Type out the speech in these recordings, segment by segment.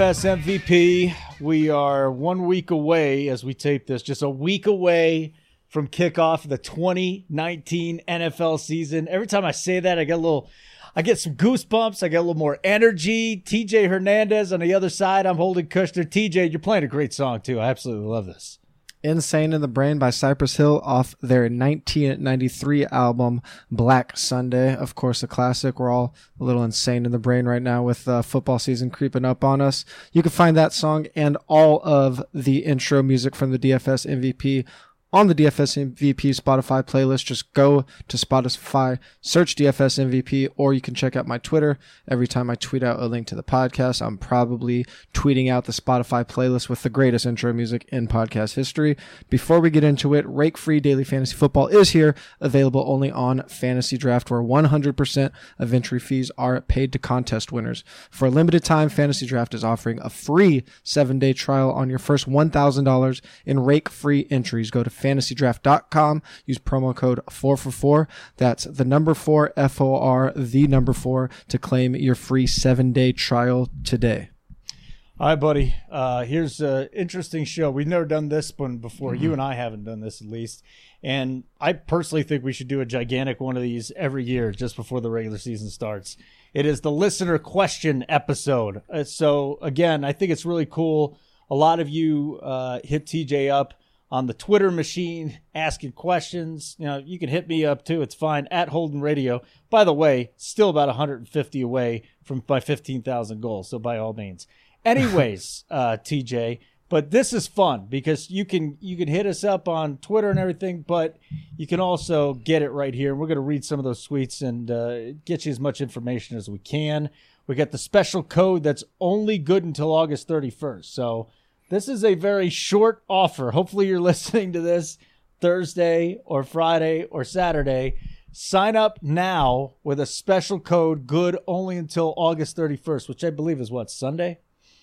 DFS MVP. We are one week away as we tape this, just a week away from kickoff of the 2019 NFL season. Every time I say that, I get a little, I get some goosebumps. I get a little more energy. TJ Hernandez on the other side. I'm Holden Kushner. TJ, you're playing a great song too. I absolutely love this. Insane in the Brain by Cypress Hill off their 1993 album Black Sunday. Of course, a classic. We're all a little insane in the brain right now with uh, football season creeping up on us. You can find that song and all of the intro music from the DFS MVP on the DFS MVP Spotify playlist. Just go to Spotify, search DFS MVP, or you can check out my Twitter. Every time I tweet out a link to the podcast, I'm probably tweeting out the Spotify playlist with the greatest intro music in podcast history. Before we get into it, Rake Free Daily Fantasy Football is here, available only on Fantasy Draft, where 100% of entry fees are paid to contest winners. For a limited time, Fantasy Draft is offering a free seven day trial on your first $1,000 in Rake Free entries. Go to fantasydraft.com. Use promo code 4 for 4. That's the number 4, F O R, the number 4, to claim your free seven day trial today. All right, buddy. Uh, here's an interesting show. We've never done this one before. You and I haven't done this at least. And I personally think we should do a gigantic one of these every year just before the regular season starts. It is the listener question episode. Uh, so, again, I think it's really cool. A lot of you uh, hit TJ up on the Twitter machine asking questions. You know, you can hit me up too. It's fine at Holden Radio. By the way, still about 150 away from my 15,000 goals. So by all means. Anyways, uh, TJ, but this is fun because you can you can hit us up on Twitter and everything, but you can also get it right here. We're going to read some of those tweets and uh, get you as much information as we can. We got the special code that's only good until August 31st. So this is a very short offer. Hopefully, you're listening to this Thursday or Friday or Saturday. Sign up now with a special code good only until August 31st, which I believe is what, Sunday?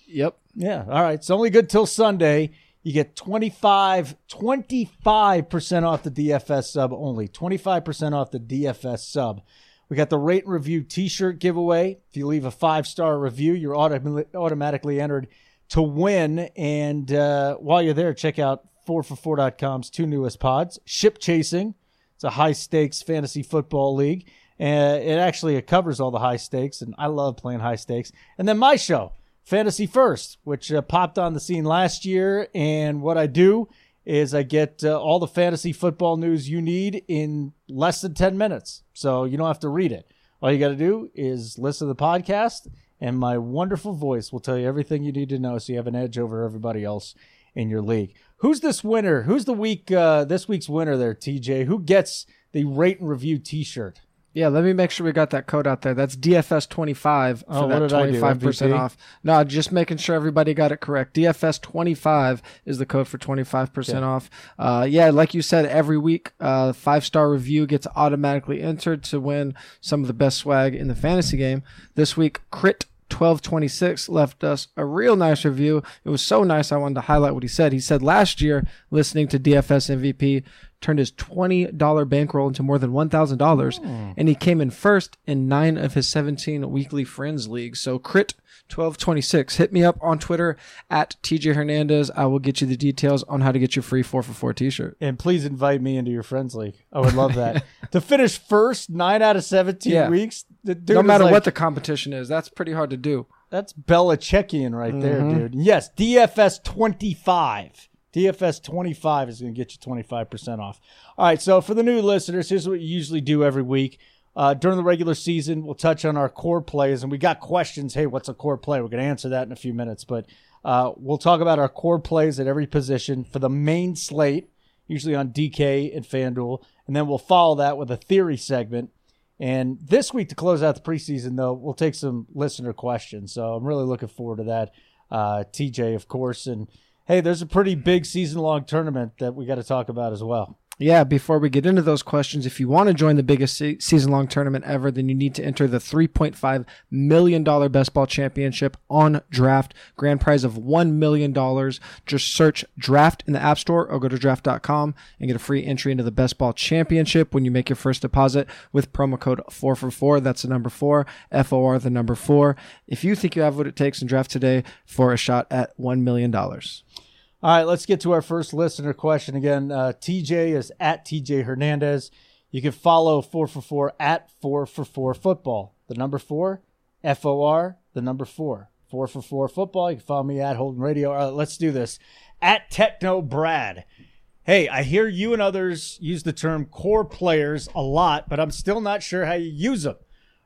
Yep. Yeah. All right. It's only good till Sunday. You get 25, 25% off the DFS sub only. 25% off the DFS sub. We got the rate and review t shirt giveaway. If you leave a five star review, you're autom- automatically entered to win. And uh, while you're there, check out 4for4.com's two newest pods Ship Chasing. It's a high stakes fantasy football league. And it actually covers all the high stakes, and I love playing high stakes. And then my show, Fantasy First, which uh, popped on the scene last year. And what I do is I get uh, all the fantasy football news you need in less than 10 minutes. So you don't have to read it. All you got to do is listen to the podcast, and my wonderful voice will tell you everything you need to know so you have an edge over everybody else in your league. Who's this winner? Who's the week, uh, this week's winner there, TJ? Who gets the rate and review t shirt? Yeah, let me make sure we got that code out there. That's DFS25 for Oh, that do, 25% MVP? off. No, just making sure everybody got it correct. DFS25 is the code for 25% off. Uh, yeah, like you said, every week, uh, five star review gets automatically entered to win some of the best swag in the fantasy game. This week, Crit 1226 left us a real nice review. It was so nice I wanted to highlight what he said. He said last year listening to DFS MVP turned his $20 bankroll into more than $1,000 hmm. and he came in first in 9 of his 17 weekly friends leagues. So crit 1226 hit me up on Twitter at TJ Hernandez. I will get you the details on how to get your free 4 for 4 t-shirt. And please invite me into your friends league. I would love that. to finish first, nine out of 17 Yeah. weeks. No matter like- what the competition is, that's pretty hard to do. That's Belichickian right there, mm-hmm. dude. Yes, DFS 25. DFS 25 is going to get you 25% off. All right, so for the new listeners, here's what you usually do every week. Uh, during the regular season, we'll touch on our core plays, and we got questions. Hey, what's a core play? We're going to answer that in a few minutes, but uh, we'll talk about our core plays at every position for the main slate, usually on DK and FanDuel, and then we'll follow that with a theory segment. And this week, to close out the preseason, though, we'll take some listener questions. So I'm really looking forward to that. Uh, TJ, of course. And hey, there's a pretty big season long tournament that we got to talk about as well. Yeah, before we get into those questions, if you want to join the biggest se- season long tournament ever, then you need to enter the $3.5 million best ball championship on draft. Grand prize of $1 million. Just search draft in the App Store or go to draft.com and get a free entry into the best ball championship when you make your first deposit with promo code 4 for 4. That's the number 4, F O R, the number 4. If you think you have what it takes in draft today for a shot at $1 million. All right, let's get to our first listener question again. Uh, TJ is at TJ Hernandez. You can follow 4 for 4 at 4 for 4 football. The number 4, F O R, the number 4. 4 for 4 football. You can follow me at Holden Radio. All right, let's do this. At Techno Brad. Hey, I hear you and others use the term core players a lot, but I'm still not sure how you use them.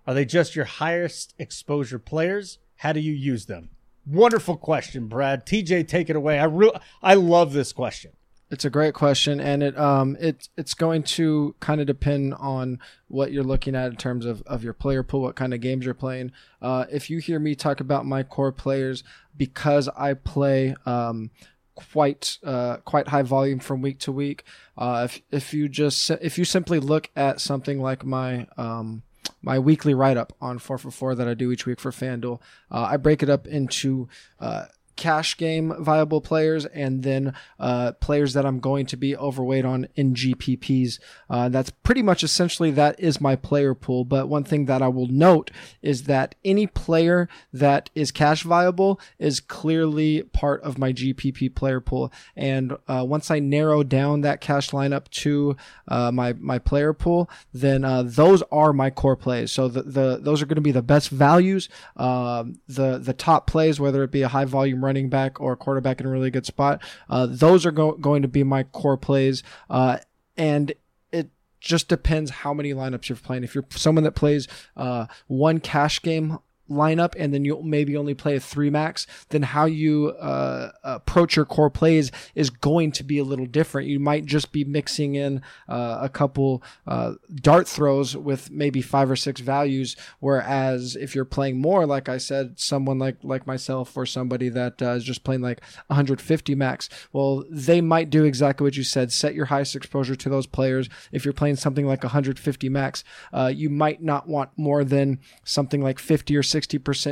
Are they just your highest exposure players? How do you use them? Wonderful question, Brad. TJ, take it away. I re- I love this question. It's a great question, and it um it it's going to kind of depend on what you're looking at in terms of, of your player pool, what kind of games you're playing. Uh, if you hear me talk about my core players, because I play um quite uh quite high volume from week to week. Uh, if if you just if you simply look at something like my um my weekly write up on 4 for 4 that I do each week for FanDuel. Uh, I break it up into uh, cash game viable players and then uh, players that I'm going to be overweight on in GPPs. Uh, that's pretty much essentially that is my player pool. But one thing that I will note is that any player that is cash viable is clearly part of my GPP player pool. And uh, once I narrow down that cash lineup to uh, my my player pool, then uh, those are my core plays. So the, the those are going to be the best values, um, the the top plays, whether it be a high volume running back or quarterback in a really good spot. Uh, those are go- going to be my core plays. Uh, and it just depends how many lineups you're playing. If you're someone that plays uh, one cash game lineup and then you'll maybe only play a three max, then how you uh, approach your core plays is going to be a little different. You might just be mixing in uh, a couple uh, dart throws with maybe five or six values, whereas if you're playing more, like I said, someone like like myself or somebody that uh, is just playing like 150 max, well, they might do exactly what you said. Set your highest exposure to those players. If you're playing something like 150 max, uh, you might not want more than something like 50 or 60%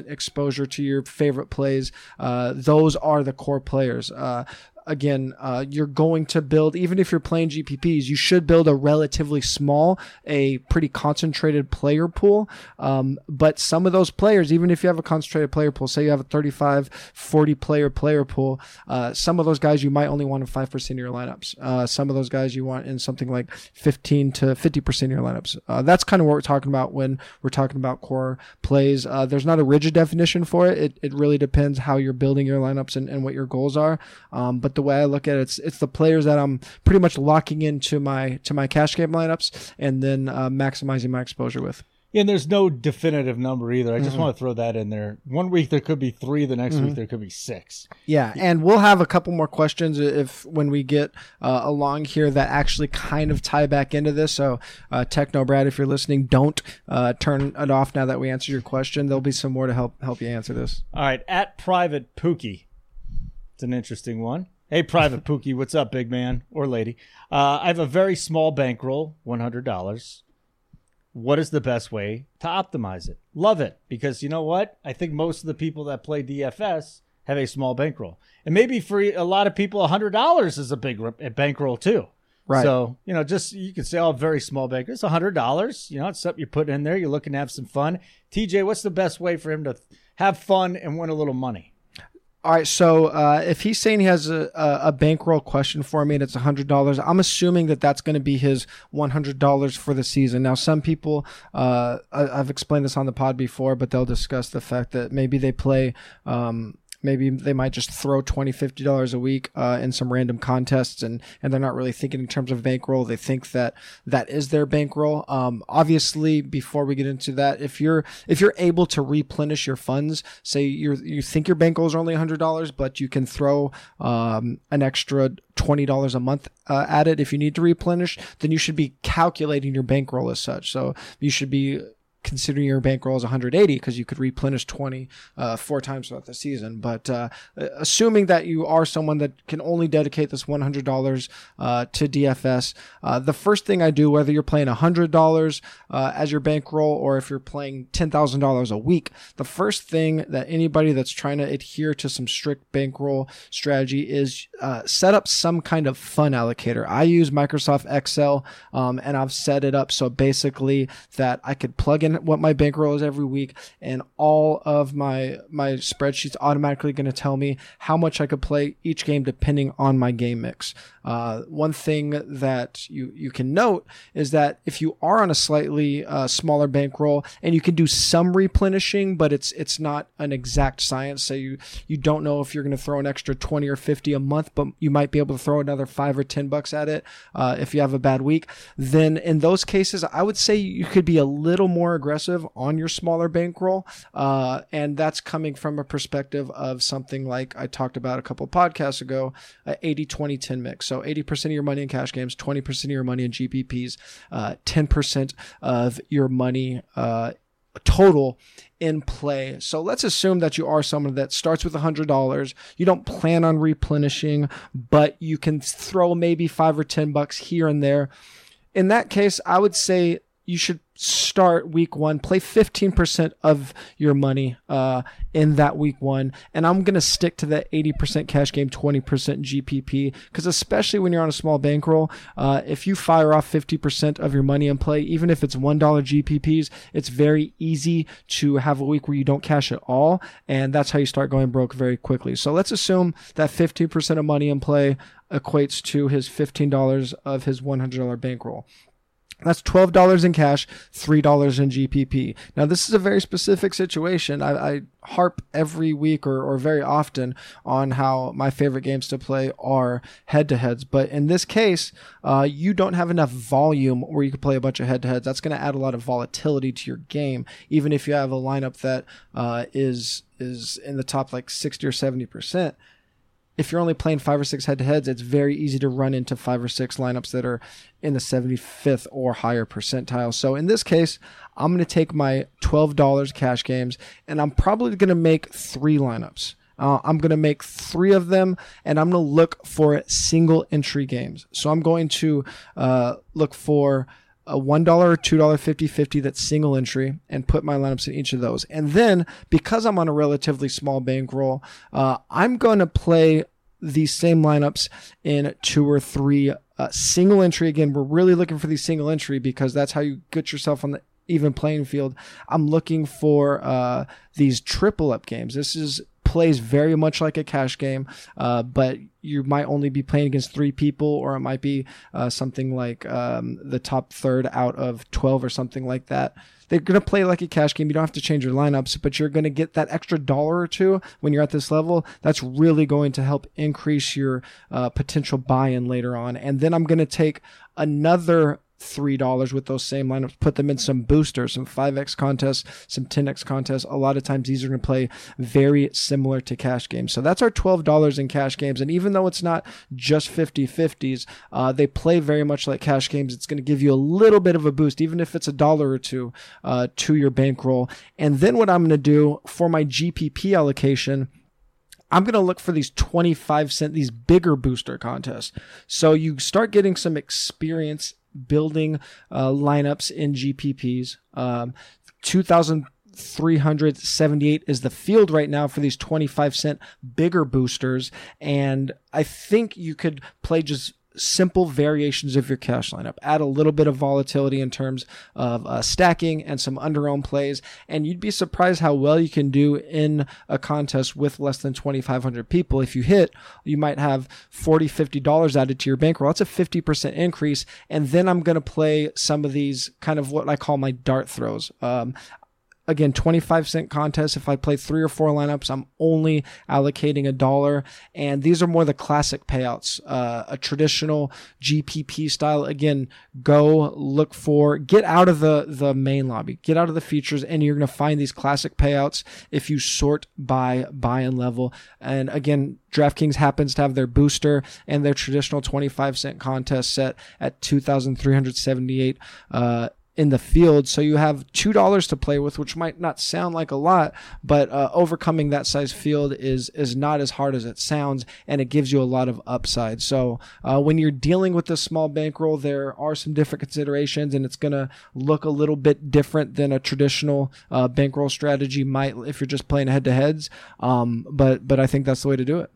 exposure to your favorite plays. Uh, those are the core players. Uh, again, uh, you're going to build, even if you're playing GPPs, you should build a relatively small, a pretty concentrated player pool. Um, but some of those players, even if you have a concentrated player pool, say you have a 35, 40 player player pool, uh, some of those guys you might only want in 5% of your lineups. Uh, some of those guys you want in something like 15 to 50% of your lineups. Uh, that's kind of what we're talking about when we're talking about core plays. Uh, there's not a rigid definition for it. It, it really depends how you're building your lineups and, and what your goals are. Um, but the way I look at it, it's it's the players that I'm pretty much locking into my to my cash game lineups and then uh, maximizing my exposure with. And there's no definitive number either. I just want to throw that in there. One week there could be three, the next week there could be six. Yeah, and we'll have a couple more questions if when we get uh, along here that actually kind of tie back into this. So, uh, Techno Brad, if you're listening, don't uh, turn it off now that we answered your question. There'll be some more to help help you answer this. All right, at Private Pookie. It's an interesting one. Hey, Private Pookie, what's up, big man or lady? Uh, I have a very small bankroll, $100. What is the best way to optimize it? Love it because you know what? I think most of the people that play DFS have a small bankroll. And maybe for a lot of people, $100 is a big bankroll too. Right. So, you know, just you can say, oh, very small bank. It's $100. You know, it's something you're putting in there. You're looking to have some fun. TJ, what's the best way for him to have fun and win a little money? All right, so uh, if he's saying he has a, a, bankroll question for me and it's hundred dollars, I'm assuming that that's going to be his one hundred dollars for the season. Now, some people, uh, I, I've explained this on the pod before, but they'll discuss the fact that maybe they play. Um, maybe they might just throw 20 50 dollars a week uh, in some random contests and and they're not really thinking in terms of bankroll. They think that that is their bankroll. Um, obviously before we get into that if you're if you're able to replenish your funds say you you think your bankrolls are only $100 but you can throw um, an extra $20 a month uh, at it if you need to replenish then you should be calculating your bankroll as such. So you should be considering your bankroll is 180 because you could replenish 20 uh, four times throughout the season. But uh, assuming that you are someone that can only dedicate this $100 uh, to DFS, uh, the first thing I do, whether you're playing $100 uh, as your bankroll or if you're playing $10,000 a week, the first thing that anybody that's trying to adhere to some strict bankroll strategy is uh, set up some kind of fun allocator. I use Microsoft Excel um, and I've set it up so basically that I could plug in in what my bankroll is every week, and all of my my spreadsheets automatically going to tell me how much I could play each game depending on my game mix. Uh, one thing that you you can note is that if you are on a slightly uh, smaller bankroll and you can do some replenishing, but it's it's not an exact science. So you you don't know if you're going to throw an extra twenty or fifty a month, but you might be able to throw another five or ten bucks at it uh, if you have a bad week. Then in those cases, I would say you could be a little more aggressive on your smaller bankroll. Uh, and that's coming from a perspective of something like I talked about a couple podcasts ago, 80 20 10 mix. So 80% of your money in cash games, 20% of your money in GPPs, uh, 10% of your money uh, total in play. So let's assume that you are someone that starts with $100. You don't plan on replenishing, but you can throw maybe five or 10 bucks here and there. In that case, I would say you should start week one, play 15% of your money uh, in that week one. And I'm going to stick to that 80% cash game, 20% GPP. Because especially when you're on a small bankroll, uh, if you fire off 50% of your money in play, even if it's $1 GPPs, it's very easy to have a week where you don't cash at all. And that's how you start going broke very quickly. So let's assume that 15% of money in play equates to his $15 of his $100 bankroll. That's $12 in cash, $3 in GPP. Now, this is a very specific situation. I, I harp every week or, or very often on how my favorite games to play are head to heads. But in this case, uh, you don't have enough volume where you can play a bunch of head to heads. That's going to add a lot of volatility to your game, even if you have a lineup that uh, is is in the top like 60 or 70% if you're only playing five or six head to heads, it's very easy to run into five or six lineups that are in the 75th or higher percentile. So in this case, I'm going to take my $12 cash games and I'm probably going to make three lineups. Uh, I'm going to make three of them and I'm going to look for single entry games. So I'm going to uh, look for a $1 or $2 50 50 that's single entry and put my lineups in each of those. And then because I'm on a relatively small bankroll, uh, I'm going to play these same lineups in two or three uh, single entry. Again, we're really looking for these single entry because that's how you get yourself on the even playing field. I'm looking for uh, these triple up games. This is plays very much like a cash game, uh, but you might only be playing against three people, or it might be uh, something like um, the top third out of 12 or something like that. They're going to play like a cash game. You don't have to change your lineups, but you're going to get that extra dollar or two when you're at this level. That's really going to help increase your uh, potential buy in later on. And then I'm going to take another three dollars with those same lineups. Put them in some boosters, some five x contests, some ten x contests. A lot of times these are going to play very similar to cash games. So that's our twelve dollars in cash games. And even though it's not just 50-50s, uh, they play very much like cash games. It's going to give you a little bit of a boost, even if it's a dollar or two uh, to your bankroll. And then what I'm going to do for my GPP allocation. I'm going to look for these 25 cent, these bigger booster contests. So you start getting some experience building uh, lineups in GPPs. Um, 2,378 is the field right now for these 25 cent bigger boosters. And I think you could play just simple variations of your cash lineup. Add a little bit of volatility in terms of uh, stacking and some underowned plays, and you'd be surprised how well you can do in a contest with less than 2,500 people. If you hit, you might have 40 $50 added to your bankroll. That's a 50% increase. And then I'm going to play some of these kind of what I call my dart throws. Um, again 25 cent contest if i play three or four lineups i'm only allocating a dollar. And these are more the classic payouts uh, a traditional gpp style. Again go look for get out of the the main lobby. Get out of the features and you're going to find these classic payouts if you sort by buy and level. And again DraftKings happens to have their booster and their traditional 25 cent contest set at 2,378 uh, in the field. So you have two dollars to play with, which might not sound like a lot, but uh, overcoming that size field is is not as hard as it sounds, and it gives you a lot of upside. So uh, when you're dealing with this small bankroll, there are some different considerations, and it's going to look a little bit different than a traditional uh, bankroll strategy might if you're just playing head to heads. Um, but but I think that's the way to do it.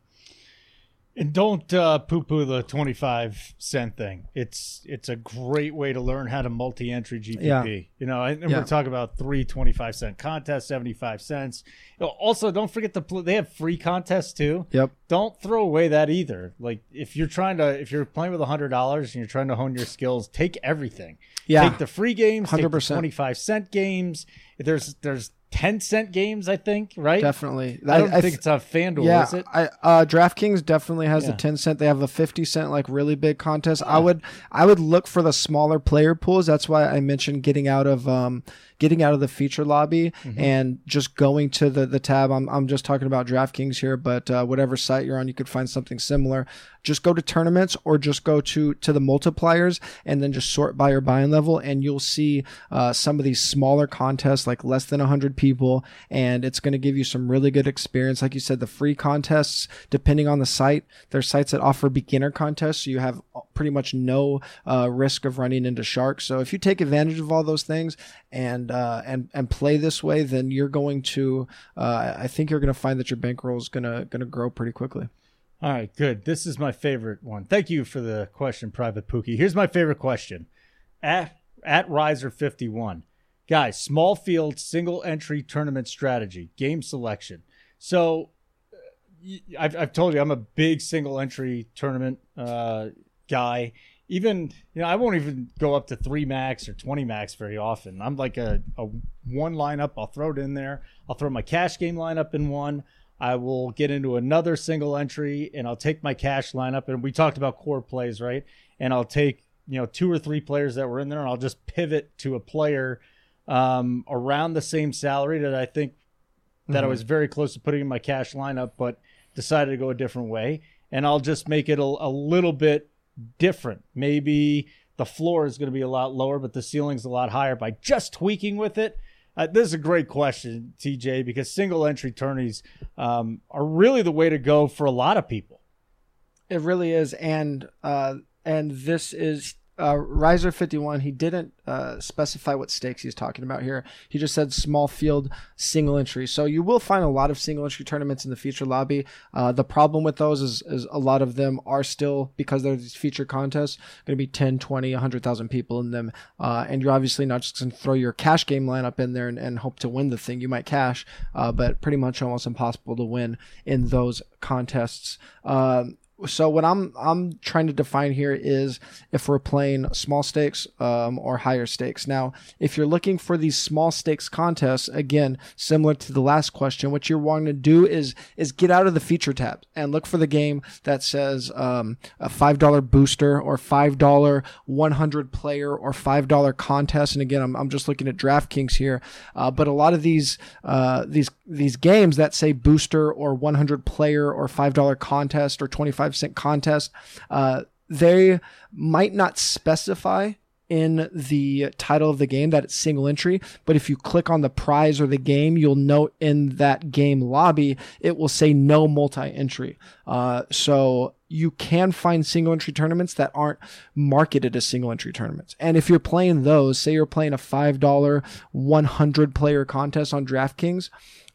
And don't uh, poo-poo the twenty-five cent thing. It's it's a great way to learn how to multi-entry GPP. Yeah. You know, and Yeah. we're talking about three 25 cent contests, seventy-five cents. Also, don't forget to pl- they have free contests too. Yep. Don't throw away that either. Like if you're trying to if you're playing with a hundred dollars and you're trying to hone your skills, take everything. Yeah. Take the free games, take the 100%. twenty-five cent games. There's there's ten cent games, I think, right? Definitely. I don't I think th- it's on FanDuel, Yeah, is it? I, uh, DraftKings definitely has Yeah. the ten cent. They have a fifty cent like really big contest. I would I would look for the smaller player pools. That's why I mentioned getting out of um getting out of the feature lobby Mm-hmm. and just going to the the tab. I'm I'm just talking about DraftKings here, but uh, whatever site you're on, you could find something similar. Just go to tournaments or just go to to the multipliers and then just sort by your buying level, and you'll see uh, some of these smaller contests like less than hundred people, and it's going to give you some really good experience. Like you said, the free contests, depending on the site, there's sites that offer beginner contests, so you have pretty much no uh, risk of running into sharks. So if you take advantage of all those things and uh, and and play this way, then you're going to. Uh, I think you're going to find that your bankroll is gonna gonna grow pretty quickly. All right, good. This is my favorite one. Thank you for the question, Private Pookie. Here's my favorite question. At at Riser 51. Guys, small field single entry tournament strategy, game selection. So uh, I've, I've told you I'm a big single entry tournament uh, guy. Even you know I won't even go up to three max or twenty max very often. I'm like a, a one lineup. I'll throw it in there. I'll throw my cash game lineup in one. I will get into another single entry and I'll take my cash lineup. And we talked about core plays, right? And I'll take you know two or three players that were in there and I'll just pivot to a player um, around the same salary that I think that I was very close to putting in my cash lineup, but decided to go a different way. And I'll just make it a, a little bit different. Maybe the floor is going to be a lot lower, but the ceiling's a lot higher by just tweaking with it. Uh, this is a great question, TJ, because single entry tourneys um, are really the way to go for a lot of people. It really is, and uh, and this is uh, Riser fifty one. He didn't uh, specify what stakes he's talking about here. He just said small field single entry. So you will find a lot of single entry tournaments in the feature lobby. Uh, the problem with those is, is a lot of them are still because they're these feature contests going to be 10, 20, 100,000 people in them, uh, and you're obviously not just going to throw your cash game lineup in there and, and hope to win the thing. You might cash, uh, but pretty much almost impossible to win in those contests. Um, so what I'm I'm trying to define here is if we're playing small stakes um, or higher stakes. Now, if you're looking for these small stakes contests, again, similar to the last question, what you're wanting to do is is get out of the feature tab and look for the game that says um, a five dollar booster or five dollar 100 player or five dollar contest. And again, I'm, I'm just looking at DraftKings here, uh, but a lot of these uh, these these games that say booster or 100 player or five dollar contest or 25 cent contest, uh, they might not specify in the title of the game that it's single entry, but if you click on the prize or the game, you'll note in that game lobby it will say no multi-entry. Uh, so you can find single entry tournaments that aren't marketed as single entry tournaments. And if you're playing those, say you're playing a five dollar 100 player contest on DraftKings,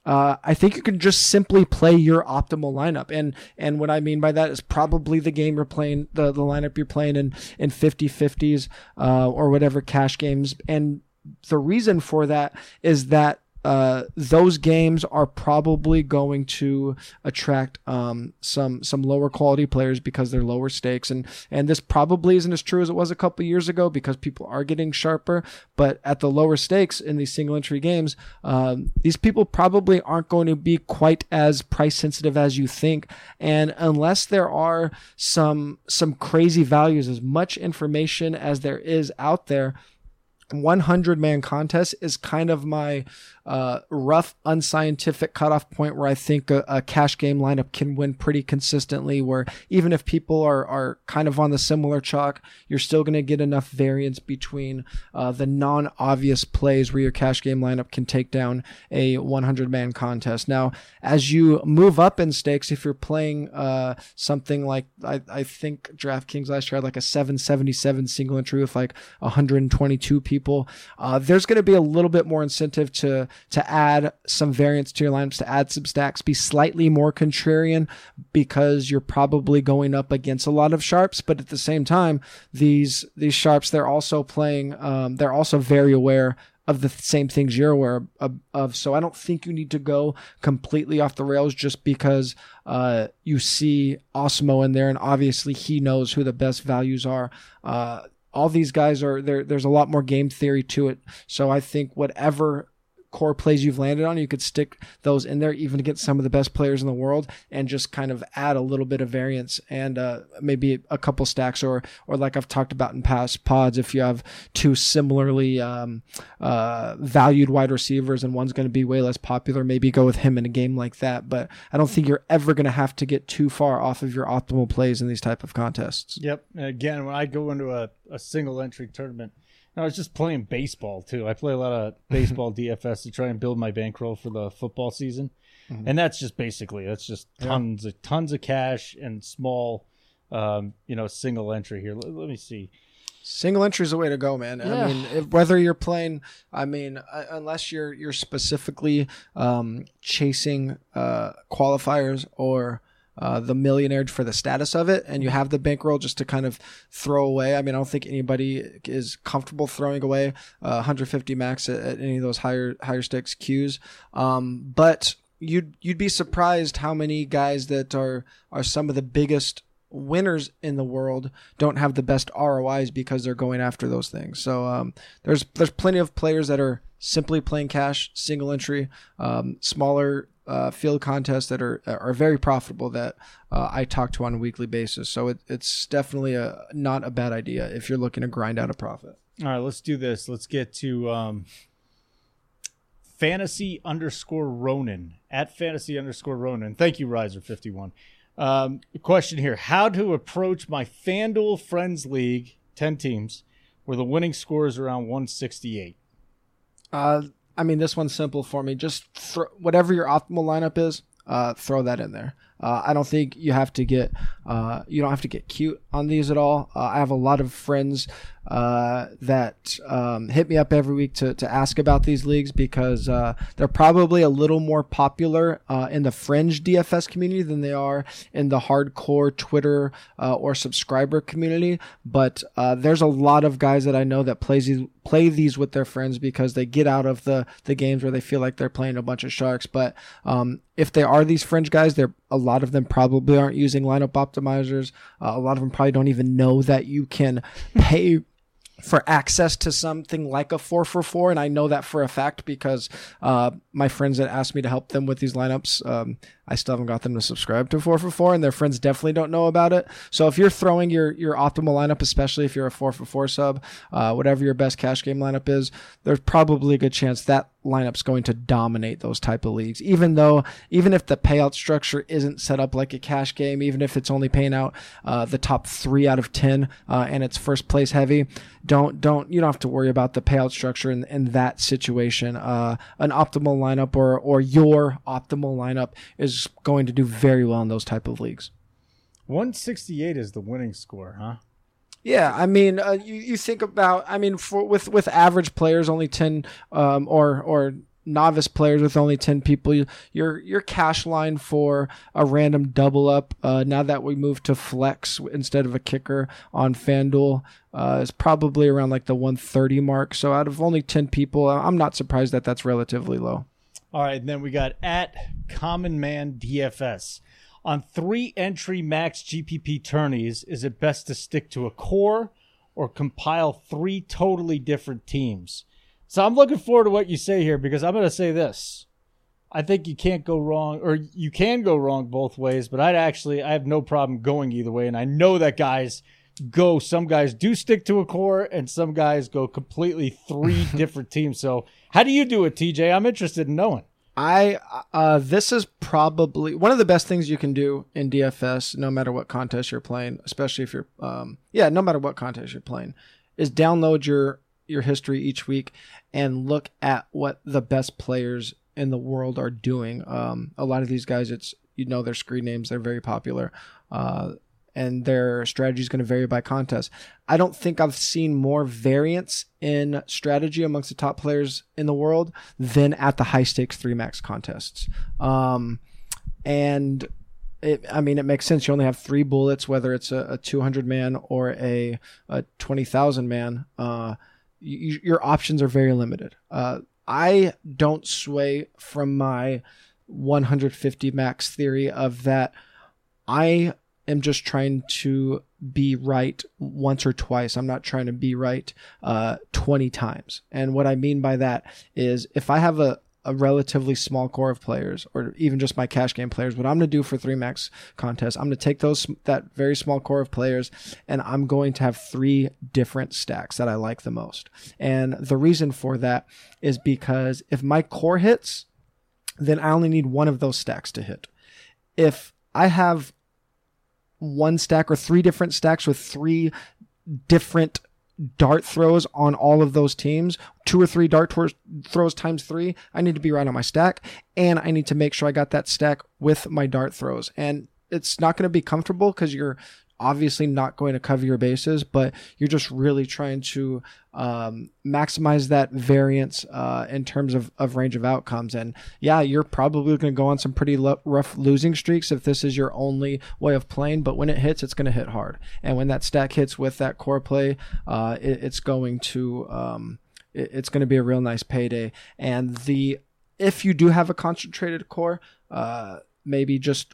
uh, I think you can just simply play your optimal lineup. And and what I mean by that is probably the game you're playing, the, the lineup you're playing in, in 50 50s uh, or whatever cash games. And the reason for that is that uh, those games are probably going to attract um, some some lower quality players because they're lower stakes, and and this probably isn't as true as it was a couple years ago because people are getting sharper. But at the lower stakes in these single entry games, um, these people probably aren't going to be quite as price sensitive as you think, and unless there are some some crazy values, as much information as there is out there. 100 man contest is kind of my uh, rough, unscientific cutoff point where I think a, a, cash game lineup can win pretty consistently. Where even if people are are kind of on the similar chalk, you're still going to get enough variance between uh, the non obvious plays where your cash game lineup can take down a 100 man contest. Now, as you move up in stakes, if you're playing uh, something like I, I think DraftKings last year had like a 777 single entry with like 122 people, uh, there's going to be a little bit more incentive to to add some variance to your lineups, to add some stacks, be slightly more contrarian because you're probably going up against a lot of sharps. But at the same time, these these sharps they're also playing. Um, they're also very aware of the same things you're aware of, So I don't think you need to go completely off the rails just because uh, you see Awesemo in there, and obviously he knows who the best values are. Uh, all these guys are there. There's a lot more game theory to it. So I think whatever core plays you've landed on, you could stick those in there, even against some of the best players in the world, and just kind of add a little bit of variance and uh, maybe a couple stacks, or or like I've talked about in past pods, if you have two similarly um, uh, valued wide receivers and one's going to be way less popular, maybe go with him in a game like that. But I don't think you're ever going to have to get too far off of your optimal plays in these type of contests. Yep. again, when I go into a, a single entry tournament I was just playing baseball too. I play a lot of baseball DFS to try and build my bankroll for the football season, mm-hmm. and that's just basically that's just tons yeah. of tons of cash and small, um, you know, single entry here. Let, let me see. Single entry is the way to go, man. Yeah. I mean, if, whether you're playing, I mean, uh, unless you're you're specifically um, chasing uh, qualifiers or uh, the millionaire for the status of it, and you have the bankroll just to kind of throw away. I mean, I don't think anybody is comfortable throwing away uh, 150 max at, at, any of those higher higher stakes queues. Um, but you'd you'd be surprised how many guys that are are some of the biggest winners in the world don't have the best ROIs because they're going after those things. So um, there's there's plenty of players that are simply playing cash, single entry, um, smaller uh, field contests that are are very profitable that uh, I talk to on a weekly basis. So it, it's definitely a not a bad idea if you're looking to grind out a profit. All right, let's do this. Let's get to um, fantasy underscore Ronan at fantasy underscore Ronan. Thank you, Riser fifty one. Um, question here: How to approach my FanDuel Friends League ten teams where the winning score is around one sixty eight? Uh, I mean, this one's simple for me. Just throw, whatever your optimal lineup is, uh, throw that in there. Uh, I don't think you have to get uh, you don't have to get cute on these at all. Uh, I have a lot of friends uh, that um, hit me up every week to, to ask about these leagues because uh, they're probably a little more popular uh, in the fringe DFS community than they are in the hardcore Twitter or subscriber community. But there's a lot of guys that I know that plays these, play these with their friends because they get out of the, the games where they feel like they're playing a bunch of sharks. But um, if they are these fringe guys, they're a lot of them probably aren't using lineup optimizers. Uh, a lot of them probably don't even know that you can pay for access to something like a four for four, and I know that for a fact because uh, my friends that asked me to help them with these lineups, um, I still haven't got them to subscribe to four for four, and their friends definitely don't know about it. So if you're throwing your your optimal lineup, especially if you're a four for four sub, uh, whatever your best cash game lineup is, there's probably a good chance that lineup's going to dominate those type of leagues. Even though, even if the payout structure isn't set up like a cash game, even if it's only paying out uh, the top three out of ten uh, and it's first place heavy, don't don't you don't have to worry about the payout structure in, in that situation. Uh, an optimal lineup or or your optimal lineup is going to do very well in those type of leagues. 168 is the winning score, huh? Yeah, I mean, uh, you you think about, I mean, for with with average players, only ten, um, or or novice players with only 10 people your your cash line for a random double up uh, now that we move to flex instead of a kicker on fanduel uh, is probably around like the 130 mark so out of only 10 people i'm not surprised that that's relatively low all right, then we got at Common Man DFS. On three entry max GPP tourneys, is it best to stick to a core or compile three totally different teams? So I'm looking forward to what you say here because I'm going to say this. I think you can't go wrong, or you can go wrong both ways, but I'd actually, I have no problem going either way. And I know that guys go. Some guys do stick to a core, and some guys go completely three different teams. So, how do you do it, TJ? I'm interested in knowing. I uh, this is probably one of the best things you can do in DFS, no matter what contest you're playing, especially if you're, um, yeah, no matter what contest you're playing, is download your your history each week and look at what the best players in the world are doing. Um, a lot of these guys, it's you know their screen names, they're very popular. Uh, and their strategy is going to vary by contest. I don't think I've seen more variance in strategy amongst the top players in the world than at the high stakes three max contests. Um, and it, I mean, it makes sense. You only have three bullets, whether it's a, a 200 man or a, a 20,000 man. Uh, you, your options are very limited. Uh, I don't sway from my 150 max theory of that. I am just trying to be right once or twice. I'm not trying to be right uh, 20 times. And what I mean by that is if I have a, a relatively small core of players, or even just my cash game players, what I'm going to do for three max contests, I'm going to take those that very small core of players, and I'm going to have three different stacks that I like the most. And the reason for that is because if my core hits, then I only need one of those stacks to hit. If I have one stack or three different stacks with three different dart throws on all of those teams, two or three dart tor- throws times three, I need to be right on my stack. And I need to make sure I got that stack with my dart throws. And it's not going to be comfortable because you're obviously not going to cover your bases, but you're just really trying to um, maximize that variance uh, in terms of, of range of outcomes. And yeah, you're probably going to go on some pretty lo- rough losing streaks if this is your only way of playing, but when it hits, it's going to hit hard. And when that stack hits with that core play, uh, it, it's going to. Um, it, it's going to be a real nice payday. And the if you do have a concentrated core, uh, maybe just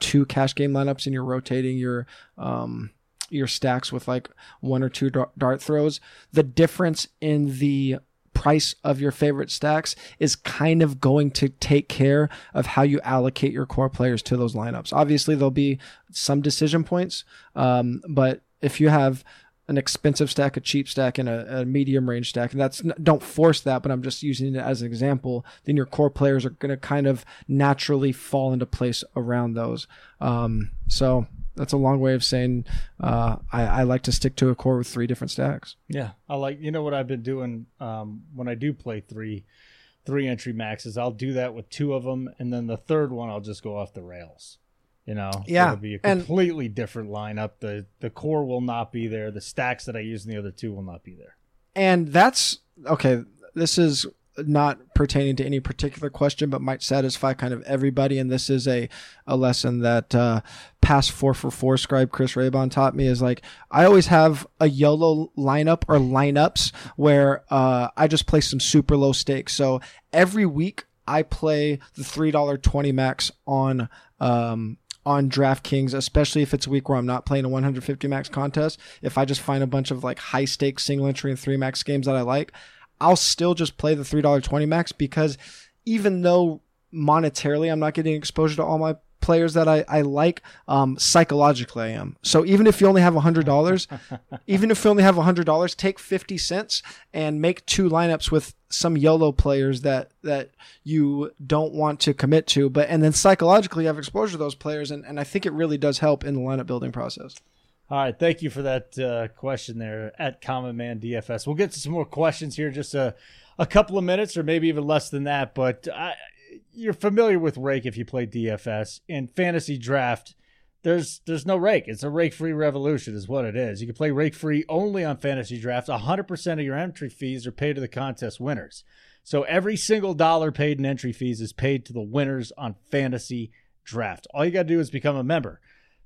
two cash game lineups and you're rotating your um, your stacks with like one or two dart throws, the difference in the price of your favorite stacks is kind of going to take care of how you allocate your core players to those lineups. Obviously, there'll be some decision points, um, but if you have an expensive stack, a cheap stack, and a, a, medium range stack, and that's don't force that, but I'm just using it as an example. Then your core players are going to kind of naturally fall into place around those. Um, so that's a long way of saying uh, I, I, like to stick to a core with three different stacks. Yeah, I like you know what I've been doing um, when I do play three three entry maxes. I'll do that with two of them, and then the third one I'll just go off the rails. You know, yeah, it'll be a completely and, different lineup. The the core will not be there. The stacks that I use in the other two will not be there. And that's okay. This is not pertaining to any particular question, but might satisfy kind of everybody. And this is a, a lesson that uh, past four for four scribe Chris Raybon taught me is like I always have a YOLO lineup or lineups where uh, I just play some super low stakes. So every week I play the three dollar twenty max on um, on DraftKings, especially if it's a week where I'm not playing a 150 max contest. If I just find a bunch of like high stakes single entry and three max games that I like, I'll still just play the $3.20 max because even though monetarily I'm not getting exposure to all my players that I, I like, um, psychologically I am. So even if you only have $100, even if you only have $100, take 50 cents and make two lineups with some YOLO players that, that you don't want to commit to. But, and then psychologically you have exposure to those players. And, and I think it really does help in the lineup building process. All right, thank you for that uh, question there at Common Man DFS. We'll get to some more questions here, just a, a couple of minutes, or maybe even less than that. But I, you're familiar with rake if you play DFS in fantasy draft. There's there's no rake. It's a rake free revolution, is what it is. You can play rake free only on fantasy draft. 100% of your entry fees are paid to the contest winners. So every single dollar paid in entry fees is paid to the winners on fantasy draft. All you got to do is become a member.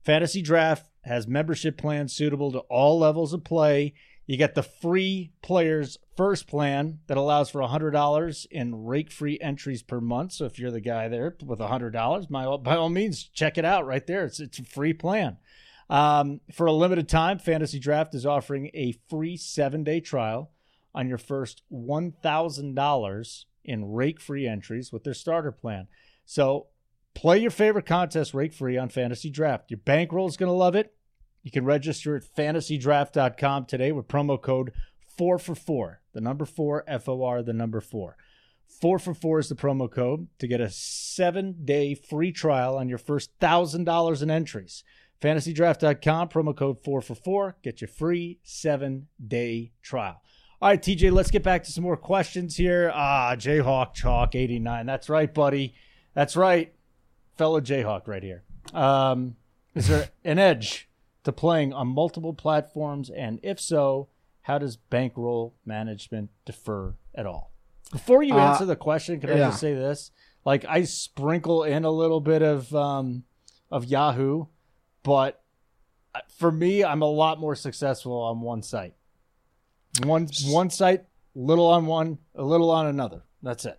Fantasy draft has membership plans suitable to all levels of play you get the free players first plan that allows for $100 in rake free entries per month. So if you're the guy there with $100, by all, by all means, check it out right there. It's, it's a free plan. Um, for a limited time, Fantasy Draft is offering a free seven day trial on your first $1,000 in rake free entries with their starter plan. So play your favorite contest rake free on Fantasy Draft. Your bankroll is going to love it You can register at fantasydraft.com today with promo code 4 for 4. The number 4, F O R, the number 4. 4 for 4 is the promo code to get a seven day free trial on your first $1,000 in entries. FantasyDraft.com, promo code 4 for 4. Get your free seven day trial. All right, TJ, let's get back to some more questions here. Ah, Jayhawk Chalk 89. That's right, buddy. That's right. Fellow Jayhawk right here. Um, is there an edge to playing on multiple platforms? And if so, how does bankroll management differ at all? Before you Uh, answer the question, can I just say this? Like I sprinkle in a little bit of um, of Yahoo, but uh, for me, I'm a lot more successful on one site. One one site, little on one, a little on another. That's it.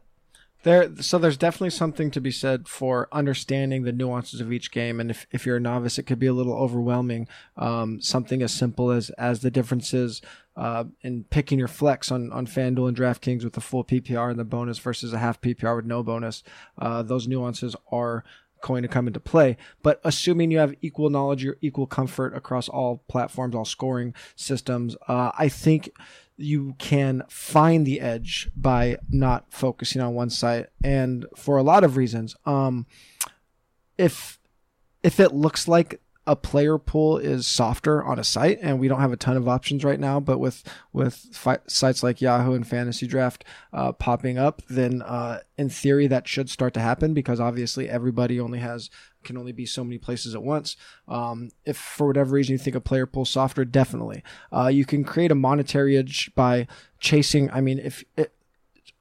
There, so there's definitely something to be said for understanding the nuances of each game, and if, if you're a novice, it could be a little overwhelming. Um, something as simple as as the differences uh, in picking your flex on on FanDuel and DraftKings with the full PPR and the bonus versus a half PPR with no bonus. Uh, those nuances are going to come into play. But assuming you have equal knowledge or equal comfort across all platforms, all scoring systems, uh, I think you can find the edge by not focusing on one site, and for a lot of reasons. Um, if if it looks like a player pool is softer on a site, and we don't have a ton of options right now, but with with fi- sites like Yahoo and Fantasy Draft uh, popping up, then uh, in theory that should start to happen because obviously everybody only has can only be so many places at once. Um, if for whatever reason you think a player pool softer, definitely uh, you can create a monetary edge by chasing. I mean, if it,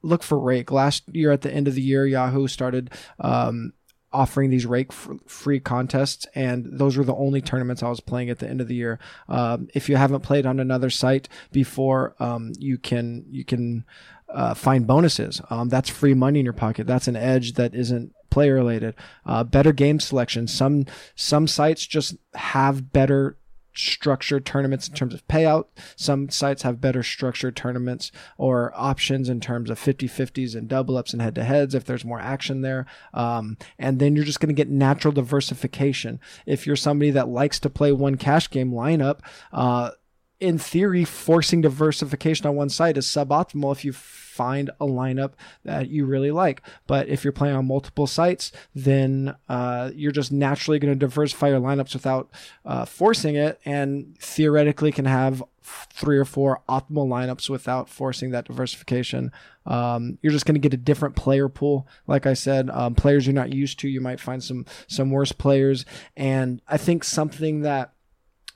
look for rake last year at the end of the year, Yahoo started. Um, offering these rake free contests and those were the only tournaments i was playing at the end of the year. Um, if you haven't played on another site before um, you can you can uh, find bonuses. Um, that's free money in your pocket. That's an edge that isn't player related uh, better game selection. Some some sites just have better structured tournaments in terms of payout. Some sites have better structured tournaments or options in terms of 50 50s and double ups and head to heads if there's more action there. Um, and then you're just going to get natural diversification. If you're somebody that likes to play one cash game lineup, uh, in theory, forcing diversification on one side is suboptimal if you find a lineup that you really like. But if you're playing on multiple sites, then uh, you're just naturally going to diversify your lineups without uh, forcing it, and theoretically can have three or four optimal lineups without forcing that diversification. Um, you're just going to get a different player pool. Like I said, um, players you're not used to, you might find some some worse players, and I think something that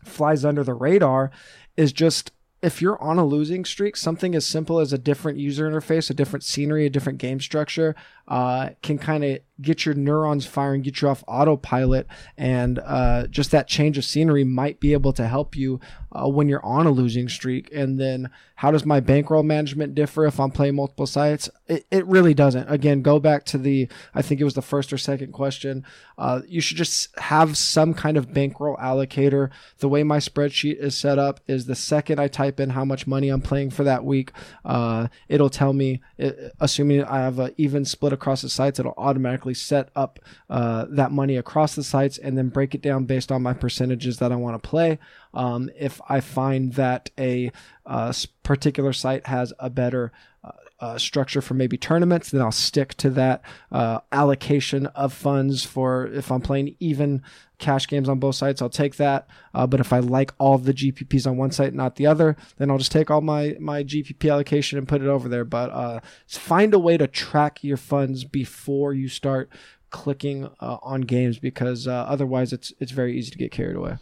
flies under the radar is just if you're on a losing streak, something as simple as a different user interface, a different scenery, a different game structure uh, can kind of get your neurons firing, get you off autopilot, and uh, just that change of scenery might be able to help you uh, when you're on a losing streak. And then, how does my bankroll management differ if I'm playing multiple sites? It, it really doesn't. Again, go back to the, I think it was the first or second question. Uh, you should just have some kind of bankroll allocator. The way my spreadsheet is set up is the second I type in how much money I'm playing for that week, uh, it'll tell me, it, assuming I have an even split across the sites, it'll automatically set up uh, that money across the sites and then break it down based on my percentages that I want to play. Um, if I find that a uh, particular site has a better uh, uh, structure for maybe tournaments, then I'll stick to that uh, allocation of funds for if I'm playing even cash games on both sites, I'll take that. Uh, but if I like all the GPPs on one site, not the other, then I'll just take all my my GPP allocation and put it over there. But uh, find a way to track your funds before you start clicking uh, on games because uh, otherwise it's it's very easy to get carried away.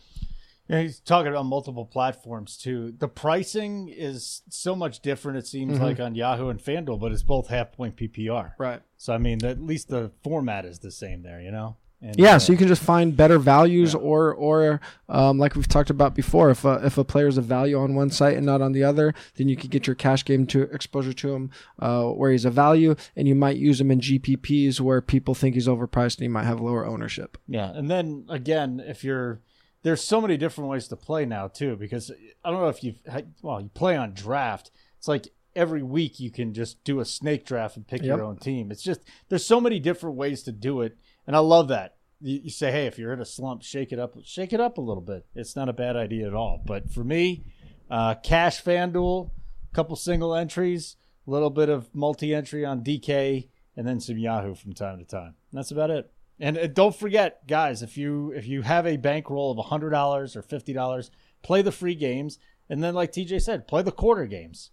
Yeah, he's talking about multiple platforms too. The pricing is so much different. It seems like on Yahoo and FanDuel, but it's both half point PPR. Right. So I mean, at least the format is the same there. You know. And, Yeah, uh, so you can just find better values, or or um, like we've talked about before, if a, if a player's a value on one site and not on the other, then you could get your cash game to exposure to him uh, where he's a value, and you might use him in GPPs where people think he's overpriced and he might have lower ownership. Yeah, and then again, if you're there's so many different ways to play now too, because I don't know if you've had- well, you play on draft. It's like every week you can just do a snake draft and pick your own team. It's just there's so many different ways to do it, and I love that. you, you say, hey, if you're in a slump, shake it up, shake it up a little bit. It's not a bad idea at all. But for me, uh, cash FanDuel, a couple single entries, a little bit of multi entry on DK, and then some Yahoo from time to time. And that's about it. And uh, don't forget, guys, if you if you have a bankroll of hundred dollars or fifty dollars, play the free games, and then like TJ said, play the quarter games.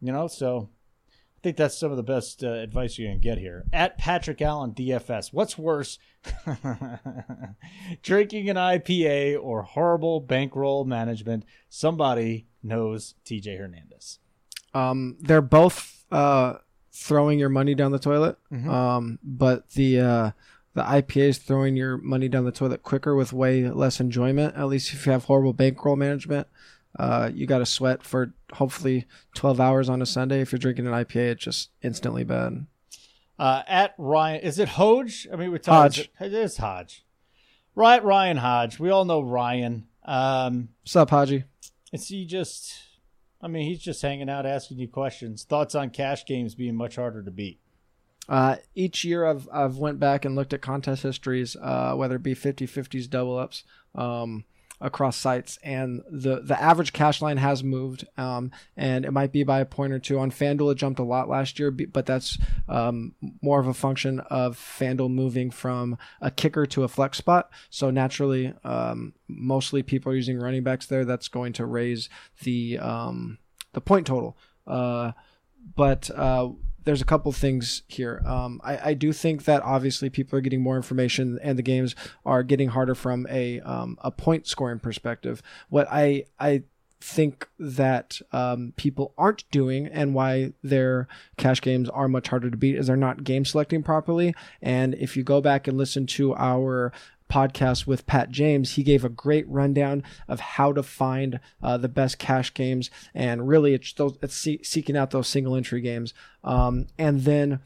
You know, so think that's some of the best uh, advice you can get here. At Patrick Allen DFS, what's worse, drinking an IPA or horrible bankroll management? Somebody knows TJ Hernandez. Um, they're both uh, throwing your money down the toilet, Mhm. um, but the uh, the IPA is throwing your money down the toilet quicker with way less enjoyment. At least if you have horrible bankroll management, uh, you got to sweat for hopefully 12 hours on a Sunday. If you're drinking an IPA, it's just instantly bad. Uh, at Ryan, is it Hodge? I mean, we talked. Hodge. It is Hodge. Right, Ryan Hodge. We all know Ryan. Um, What's up, is he just? I mean, he's just hanging out, asking you questions. Thoughts on cash games being much harder to beat? Uh, each year I've I've went back and looked at contest histories, uh, whether it be 50-50s, double ups, um, across sites, and the the average cash line has moved, um, and it might be by a point or two. On FanDuel, it jumped a lot last year, but that's um, more of a function of FanDuel moving from a kicker to a flex spot. So naturally, um, mostly people are using running backs there. That's going to raise the um, the point total. Uh, but uh, there's a couple things here. Um, I, I do think that obviously people are getting more information and the games are getting harder from a um, a point scoring perspective. What I I think that um, people aren't doing and why their cash games are much harder to beat is they're not game selecting properly. And if you go back and listen to our podcast with Pat James, he gave a great rundown of how to find uh, the best cash games, and really it's those, it's see, seeking out those single entry games. Um, and then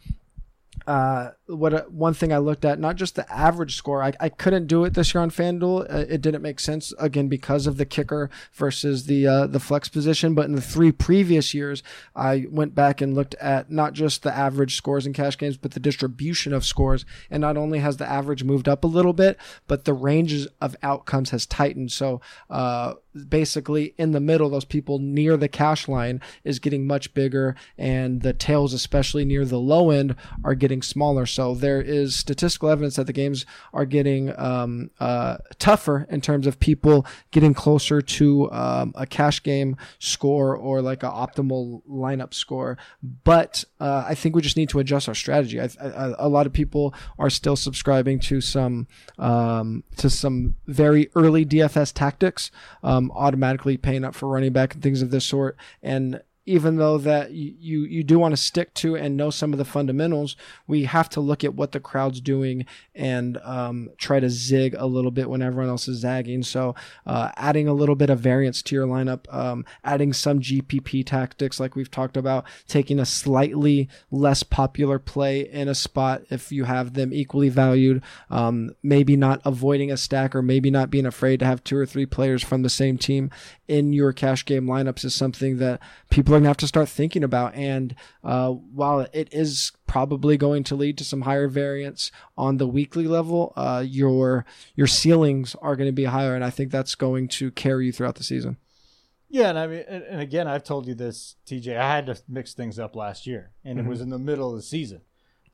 uh, what uh, one thing I looked at, not just the average score. I, I couldn't do it this year on FanDuel. Uh, it didn't make sense again because of the kicker versus the uh, the flex position. But in the three previous years, I went back and looked at not just the average scores in cash games, but the distribution of scores. And not only has the average moved up a little bit, but the ranges of outcomes has tightened. So uh, basically, in the middle, those people near the cash line is getting much bigger, and the tails, especially near the low end, are getting smaller. So there is statistical evidence that the games are getting um, uh, tougher in terms of people getting closer to um, a cash game score or like an optimal lineup score. But uh, I think we just need to adjust our strategy. I, I, a lot of people are still subscribing to some um, to some very early DFS tactics, um, automatically paying up for running back and things of this sort, and even though that you, you, do want to stick to and know some of the fundamentals, we have to look at what the crowd's doing and um, try to zig a little bit when everyone else is zagging. So uh, adding a little bit of variance to your lineup, um, adding some GPP tactics like we've talked about, taking a slightly less popular play in a spot if you have them equally valued, um, maybe not avoiding a stack or maybe not being afraid to have two or three players from the same team in your cash game lineups is something that people are going to have to start thinking about. And uh, while it is probably going to lead to some higher variance on the weekly level, uh, your your ceilings are going to be higher, and I think that's going to carry you throughout the season. Yeah, and I mean, and, and again, I've told you this, TJ. I had to mix things up last year, and it was in the middle of the season,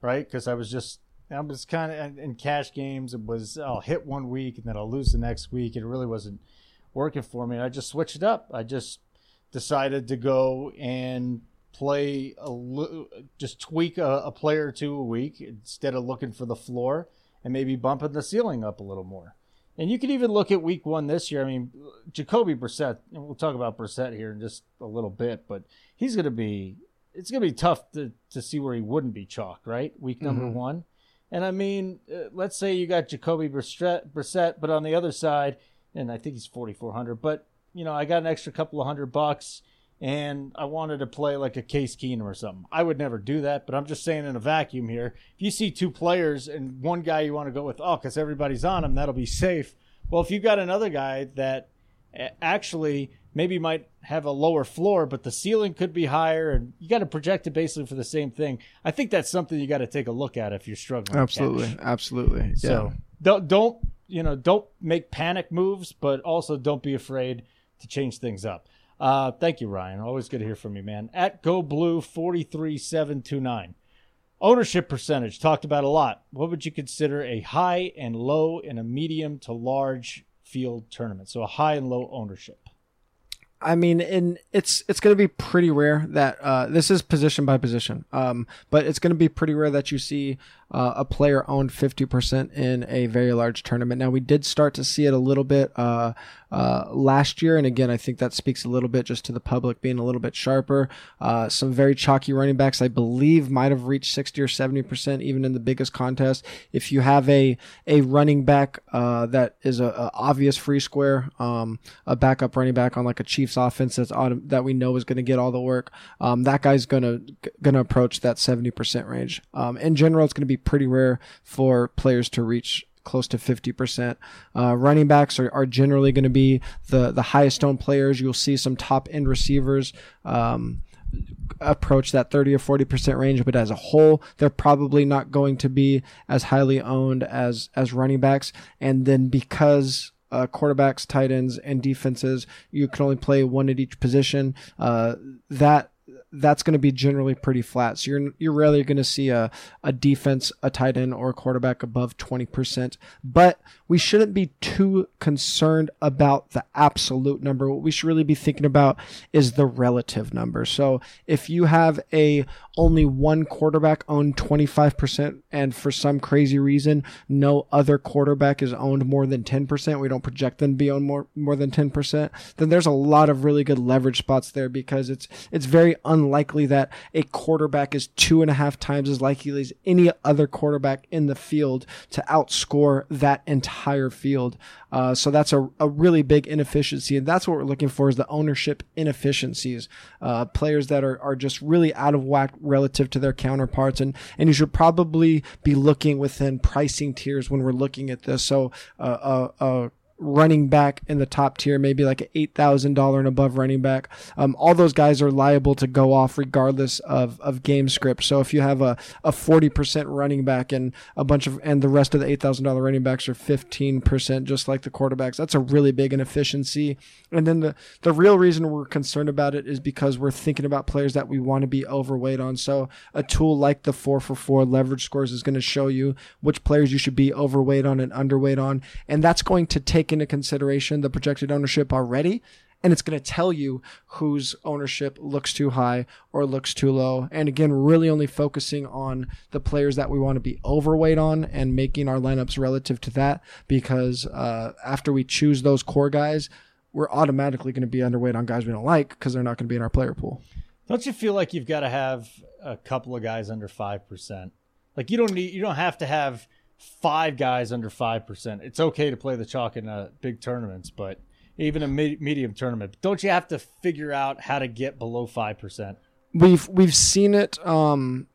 right? Because I was just, I was kind of in cash games. It was I'll hit one week and then I'll lose the next week. It really wasn't working for me. And I just switched it up. I just decided to go and play a just tweak a, a player or two a week instead of looking for the floor and maybe bumping the ceiling up a little more. And you can even look at week one this year. I mean, Jacoby Brissett, and we'll talk about Brissett here in just a little bit, but he's going to be, it's going to be tough to, to see where he wouldn't be chalked, right? Week number Mhm. one. And I mean, uh, let's say you got Jacoby Brissett, Brissett, but on the other side, and I think he's 4,400, but, you know, I got an extra couple of hundred bucks and I wanted to play like a Case Keenum or something. I would never do that, but I'm just saying in a vacuum here. If you see two players and one guy you want to go with, oh, because everybody's on him, that'll be safe. Well, if you've got another guy that eh, actually maybe might have a lower floor, but the ceiling could be higher, and you got to project it basically for the same thing. I think that's something you got to take a look at if you're struggling. Absolutely, absolutely. Yeah. So don't don't you know don't make panic moves, but also don't be afraid to change things up. Uh, thank you, Ryan. Always good to hear from you, man. At Go Blue forty three seven two nine. Ownership percentage talked about a lot. What would you consider a high and low in a medium to large field tournament? So a high and low ownership. I mean, and it's it's going to be pretty rare that uh, this is position by position, um, but it's going to be pretty rare that you see uh, a player owned 50% in a very large tournament. Now, we did start to see it a little bit uh, uh, last year. And again, I think that speaks a little bit just to the public being a little bit sharper. Uh, some very chalky running backs, I believe, might have reached 60 or 70% even in the biggest contest. If you have a, a running back uh, that is a, a, obvious free square, um, a backup running back on like a Chiefs offense that's autom- that we know is going to get all the work, um, that guy's going to going to approach that 70% range. Um, in general, it's going to be pretty rare for players to reach close to 50%. Uh, running backs are, are generally going to be the, the highest owned players. You'll see some top end receivers. Um, approach that 30 or 40% range but as a whole they're probably not going to be as highly owned as as running backs and then because uh, quarterbacks, tight ends, and defenses. You can only play one at each position. Uh, that that's going to be generally pretty flat. So you're you're rarely going to see a a defense, a tight end, or a quarterback above twenty percent. But we shouldn't be too concerned about the absolute number. What we should really be thinking about is the relative number. So if you have a only one quarterback owned 25% and for some crazy reason no other quarterback is owned more than 10%, we don't project them to be owned more more than 10%, then there's a lot of really good leverage spots there because it's it's very unlikely that a quarterback is two and a half times as likely as any other quarterback in the field to outscore that entire field. Uh, so that's a, a really big inefficiency. And that's what we're looking for is the ownership inefficiencies. Uh, players that are, are just really out of whack relative to their counterparts. And, and you should probably be looking within pricing tiers when we're looking at this. So, uh, uh, uh running back in the top tier, maybe like an eight thousand dollar and above running back. Um, all those guys are liable to go off regardless of, of game script. So if you have a a forty percent running back and a bunch of and the rest of the eight thousand dollar running backs are fifteen percent, just like the quarterbacks, that's a really big inefficiency. And then the the real reason we're concerned about it is because we're thinking about players that we want to be overweight on. So a tool like the four for four leverage scores is going to show you which players you should be overweight on and underweight on, and that's going to take into consideration the projected ownership already and it's going to tell you whose ownership looks too high or looks too low. And again, really only focusing on the players that we want to be overweight on and making our lineups relative to that because uh, after we choose those core guys, we're automatically going to be underweight on guys we don't like because they're not going to be in our player pool. Don't you feel like you've got to have a couple of guys under 5%? Like you don't need, you don't have to have five guys under 5%. It's okay to play the chalk in uh, big tournaments, but even a me- medium tournament, don't you have to figure out how to get below 5%? We've we've seen it um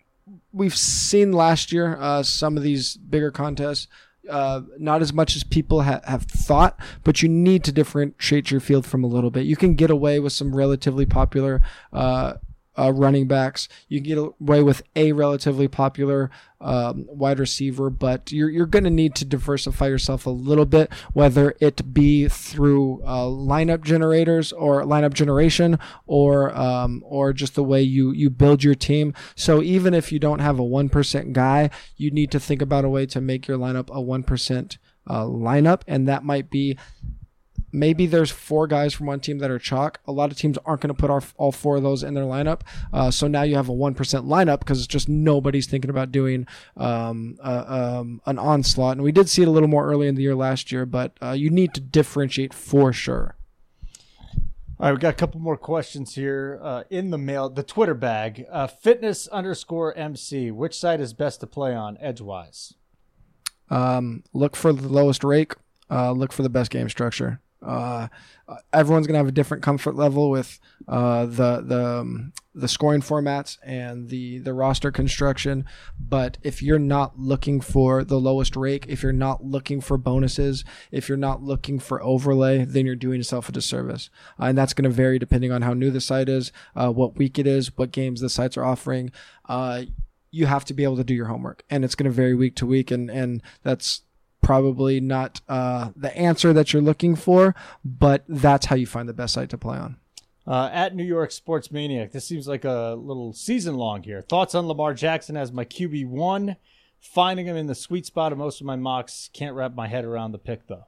we've seen last year uh, some of these bigger contests uh, not as much as people ha- have thought, but you need to differentiate your field from a little bit. You can get away with some relatively popular uh, uh, running backs. You can get away with a relatively popular um, wide receiver, but you're, you're going to need to diversify yourself a little bit, whether it be through uh, lineup generators or lineup generation or um, or just the way you, you build your team. So even if you don't have a 1% guy, you need to think about a way to make your lineup a 1% uh, lineup, and that might be maybe there's four guys from one team that are chalk. A lot of teams aren't going to put all, all four of those in their lineup. Uh, so now you have a 1% lineup because it's just nobody's thinking about doing um, uh, um, an onslaught. And we did see it a little more early in the year last year, but uh, you need to differentiate for sure. All right, we got a couple more questions here uh, in the mail. The Twitter bag, uh, fitness underscore MC. Which side is best to play on edgewise? Um, look for the lowest rake. Uh, look for the best game structure. Uh, everyone's gonna have a different comfort level with uh, the the um, the scoring formats and the the roster construction. But if you're not looking for the lowest rake, if you're not looking for bonuses, if you're not looking for overlay, then you're doing yourself a disservice. Uh, and that's to vary depending on how new the site is, uh, what week it is, what games the sites are offering. Uh, you have to be able to do your homework, and it's going to vary week to week, and and that's probably not uh, the answer that you're looking for, but that's how you find the best site to play on. Uh, at New York Sports Maniac, this seems like a little season long here. Thoughts on Lamar Jackson as my QB one? Finding him in the sweet spot of most of my mocks. Can't wrap my head around the pick though.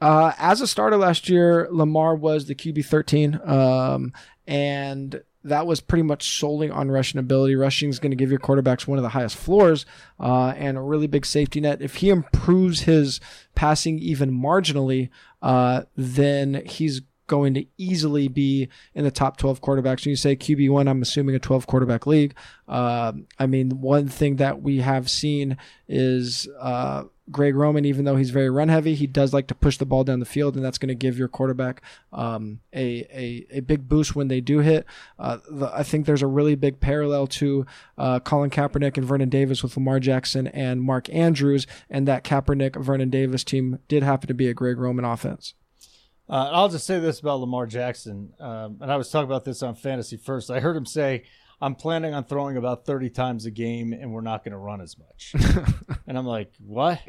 Uh, as a starter last year, Lamar was the QB 13, um, and that was pretty much solely on rushing ability. Rushing is going to give your quarterbacks one of the highest floors uh, and a really big safety net. If he improves his passing even marginally, uh, then he's going to easily be in the top 12 quarterbacks. When you say QB1, I'm assuming a 12 quarterback league. Uh, I mean, one thing that we have seen is uh, Greg Roman, even though he's very run heavy, he does like to push the ball down the field, and that's going to give your quarterback um, a, a, a big boost when they do hit. Uh, the, I think there's a really big parallel to uh, Colin Kaepernick and Vernon Davis with Lamar Jackson and Mark Andrews, and that Kaepernick Vernon Davis team did happen to be a Greg Roman offense. Uh, I'll just say this about Lamar Jackson, um, and I was talking about this on Fantasy First. I heard him say, "I'm planning on throwing about 30 times a game, and we're not going to run as much." and I'm like, "What?"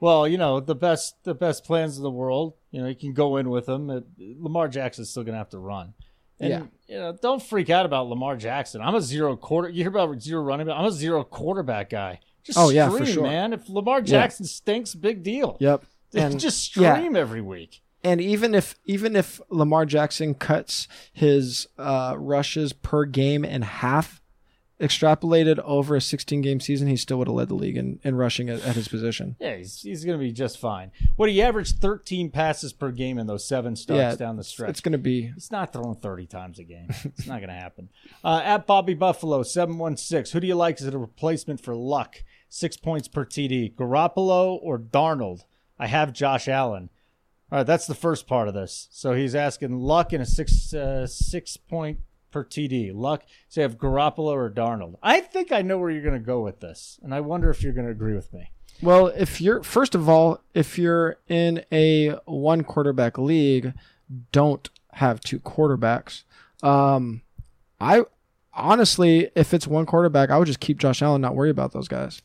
Well, you know, the best the best plans in the world. You know, you can go in with them. Uh, Lamar Jackson's still going to have to run. And, Yeah. You know, don't freak out about Lamar Jackson. I'm a zero quarter. You hear about zero running back? I'm a zero quarterback guy. Just Oh, yeah, for scream, sure. man. If Lamar Jackson stinks, big deal. Yep. just yeah. every week. And even if even if Lamar Jackson cuts his uh, rushes per game in half, extrapolated over a 16 game season, he still would have led the league in, in rushing at, at his position. Yeah, he's, he's going to be just fine. What he averaged 13 passes per game in those seven starts Yeah, down the stretch. It's going to be He's not throwing 30 times a game. It's not going to happen. Uh, at Bobby Buffalo, 716. Who do you like as a replacement for Luck? Six points per TD. Garoppolo or Darnold? I have Josh Allen. All right, that's the first part of this. So he's asking Luck in a six uh, six point per TD. Luck, so you have Garoppolo or Darnold. I think I know where you're going to go with this, and I wonder if you're going to agree with me. Well, if you're first of all, if you're in a one quarterback league, don't have two quarterbacks. Um, I honestly, if it's one quarterback, I would just keep Josh Allen, not worry about those guys.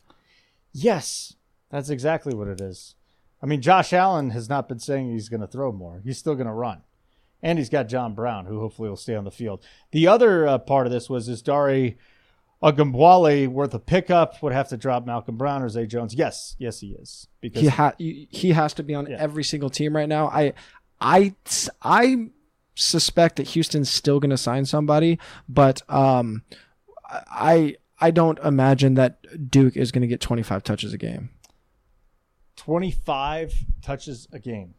Yes, that's exactly what it is. I mean, Josh Allen has not been saying he's going to throw more. He's still going to run. And he's got John Brown, who hopefully will stay on the field. The other uh, part of this was is Dare Ogunbowale worth a pickup? Would have to drop Malcolm Brown or Zay Jones? Yes, yes, he is. Because He ha- he has to be on Yeah. every single team right now. I I I suspect that Houston's still going to sign somebody, but um, I I don't imagine that Duke is going to get 25 touches a game. 25 touches a game.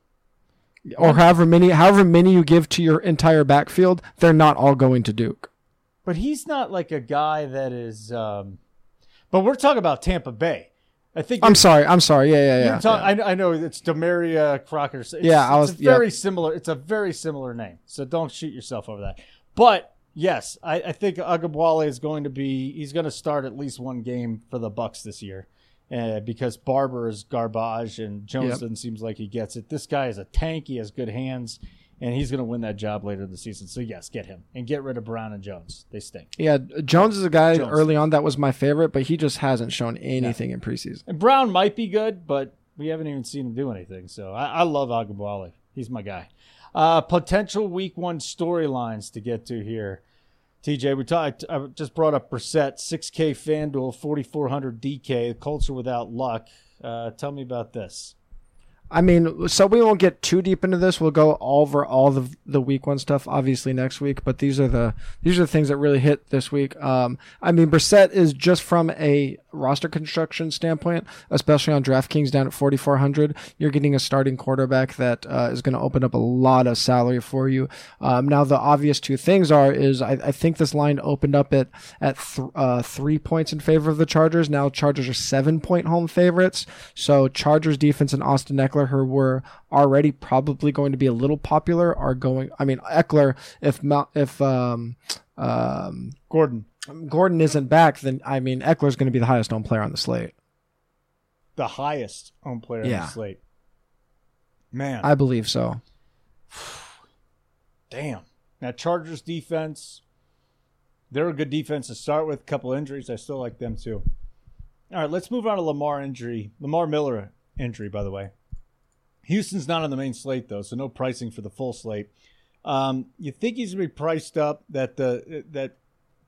or however many however many you give to your entire backfield, they're not all going to Duke. But he's not like a guy that is. Um, but we're talking about Tampa Bay. I think I'm sorry. I'm sorry. Yeah, yeah, yeah. Talk- I, I know it's Damarea Crockett. It's, Yeah, I it's was- very yep. similar. It's a very similar name, so don't shoot yourself over that. But yes, I, I think Ogunbowale is going to be. He's going to start at least one game for the Bucs this year, uh, because Barber is garbage and Jones Yep. doesn't seems like he gets it. This guy is a tank. He has good hands, and he's going to win that job later in the season. So yes, get him and get rid of Brown and Jones. They stink. yeah, Jones is a guy Jones. early on that was my favorite, but he just hasn't shown anything in preseason. And Brown might be good, but we haven't even seen him do anything. So I, I love Ogunbowale. He's my guy. Uh, potential week one storylines to get to here. TJ, we talked. I just brought up Brissett, 6K FanDuel, 4,400 DK. The Colts are without luck. Uh, tell me about this. I mean, so we won't get too deep into this. We'll go over all the the week one stuff obviously next week, but these are the these are the things that really hit this week. Um, I mean, Brissett is just from a roster construction standpoint, especially on DraftKings down at 4400. You're getting a starting quarterback that uh, is going to open up a lot of salary for you. Um, now, the obvious two things are is I, I think this line opened up at at th- uh, three points in favor of the Chargers. Now Chargers are seven point home favorites. So Chargers defense and Austin Ekeler, who were already probably going to be a little popular, are going. I mean Ekeler, if if um, um, Gordon, Gordon isn't back, then I mean Ekeler's going to be the highest owned player on the slate. the highest owned player on Yeah. the slate. Man, I believe so. damn. Now Chargers defense, they're a good defense to start with. A couple injuries, I still like them too. All right, let's move on to Lamar injury. Lamar Miller injury, by the way. Houston's not on the main slate though, so no pricing for the full slate. Um, you think he's gonna be priced up? That the that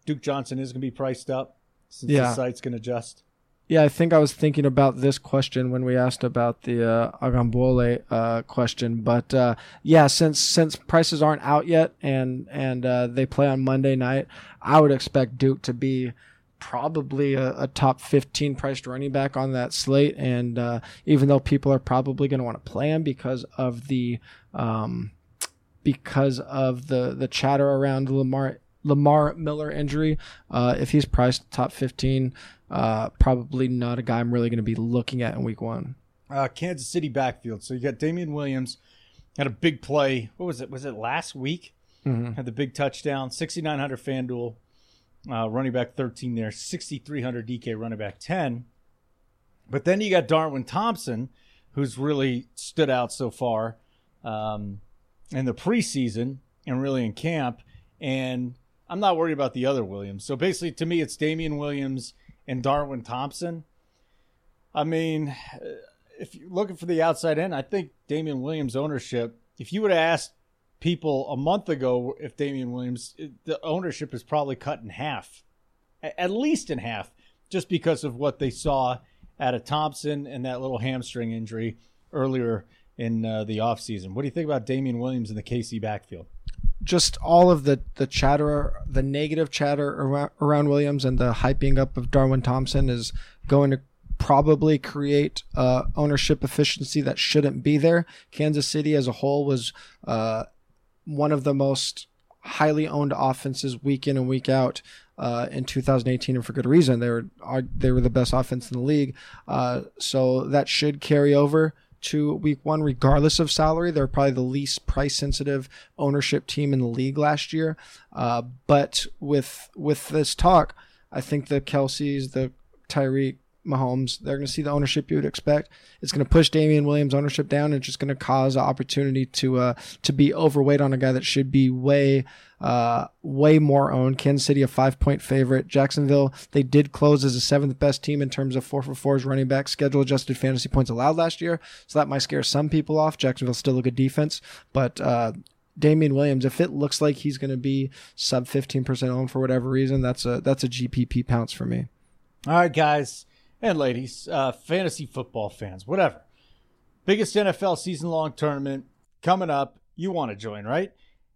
Duke Johnson is gonna be priced up since Yeah. the site's gonna adjust. Yeah, I think I was thinking about this question when we asked about the uh, Ogunbowale uh, question, but uh, yeah, since since prices aren't out yet and and uh, they play on Monday night, I would expect Duke to be probably a, a top 15 priced running back on that slate. And uh, even though people are probably going to want to play him because of the um, because of the the chatter around Lamar Lamar Miller injury, uh, if he's priced top 15, uh, probably not a guy I'm really going to be looking at in week one. Uh, Kansas City backfield. So you got Damien Williams had a big play. What was it? Was it last week? Had the big touchdown. 6,900 FanDuel uh, running back 13 there. 6,300 DK running back 10. But then you got Darwin Thompson, who's really stood out so far um, in the preseason and really in camp. And I'm not worried about the other Williams. So basically, to me, it's Damien Williams and Darwin Thompson. I mean, if you're looking for the outside end, I think Damien Williams ownership, if you would have asked people a month ago if Damien Williams, the ownership is probably cut in half, at least in half, just because of what they saw out of Thompson and that little hamstring injury earlier in uh, the offseason. What do you think about Damien Williams in the KC backfield? Just all of the the chatter, the negative chatter around, around Williams and the hyping up of Darwin Thompson is going to probably create uh, ownership efficiency that shouldn't be there. Kansas City as a whole was uh, one of the most highly owned offenses week in and week out uh, in 2018, and for good reason. They were they were the best offense in the league, uh, so that should carry over to week one, regardless of salary. They're probably the least price sensitive ownership team in the league last year. Uh, but with with this talk, I think the Kelce's, the Tyreek, Mahomes, they're going to see the ownership you would expect. It's going to push Damien Williams' ownership down. And it's just going to cause an opportunity to uh, to be overweight on a guy that should be way uh, way more owned. Kansas City a five point favorite. Jacksonville they did close as the seventh best team in terms of four for fours running back schedule adjusted fantasy points allowed last year. So that might scare some people off. Jacksonville's still a good defense, but uh, Damien Williams, if it looks like he's going to be sub fifteen percent owned for whatever reason, that's a that's a GPP pounce for me. All right, guys and ladies, uh, fantasy football fans, whatever. Biggest NFL season long tournament coming up. You want to join, right?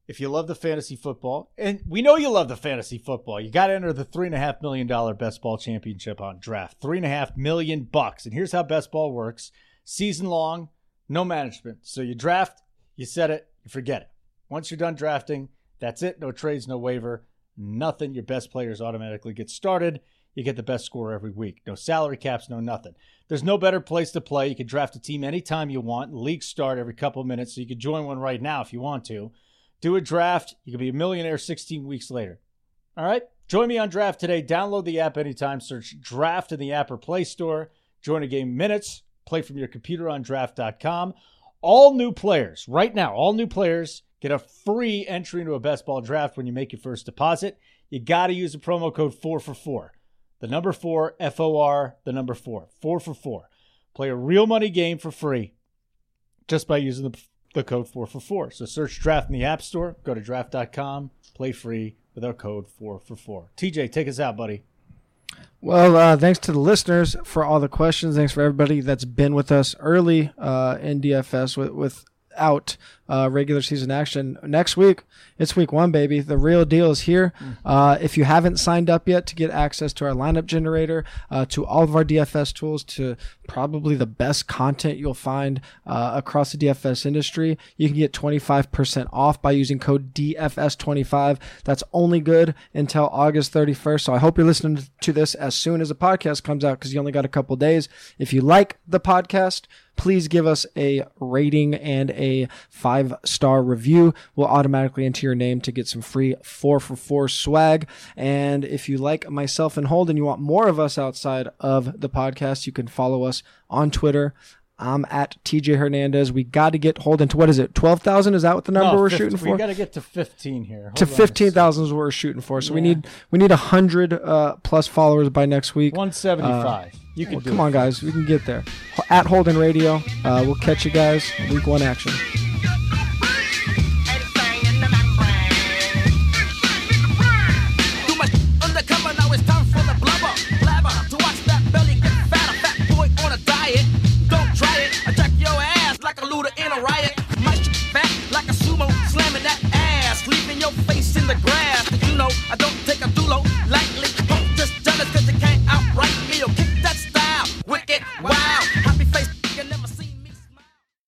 If you love the fantasy football, and we know you love the fantasy football, you got to enter the three and a half million dollar best ball championship on draft. Three and a half million bucks. And here's how best ball works: season long, no management. So you draft, you set it, you forget it. Once you're done drafting, that's it. No trades, no waiver, nothing. Your best players automatically get started. You get the best score every week. No salary caps, no nothing. There's no better place to play. You can draft a team anytime you want. Leagues start every couple of minutes, so you can join one right now if you want to. Do a draft. You can be a millionaire 16 weeks later. All right? Join me on Draft today. Download the app anytime. Search Draft in the app or Play Store. Join a game minutes. Play from your computer on draft.com. All new players, right now, all new players get a free entry into a best ball draft when you make your first deposit. You got to use the promo code 4 for 4. The number 4, F O R, the number 4. 4 for 4. Play a real money game for free just by using the, the code 4 for 4. So search draft in the App Store, go to draft.com, play free with our code 4 for 4. TJ, take us out, buddy. Well, uh, thanks to the listeners for all the questions. Thanks for everybody that's been with us early uh, in DFS with, without uh, regular season action. Next week, it's week one, baby. The real deal is here. Uh, if you haven't signed up yet to get access to our lineup generator, uh, to all of our DFS tools, to probably the best content you'll find uh, across the DFS industry, you can get 25% off by using code DFS25. That's only good until August 31st. So I hope you're listening to this as soon as the podcast comes out because you only got a couple days. If you like the podcast, please give us a rating and a five star review. We'll automatically enter your name to get some free four for four swag. And if you like myself and Holden, you want more of us outside of the podcast, you can follow us on Twitter. I'm at TJ Hernandez. We got to get Holden to what is it? Twelve thousand? Is that what the number no, we're 50, shooting for? We got to get to fifteen here. Hold to fifteen thousand is what we're shooting for. So yeah. we need we need hundred uh, plus followers by next week. One seventy five. Uh, you can. Well, come it. on, guys. We can get there. At Holden Radio. Uh, we'll catch you guys. Week one action.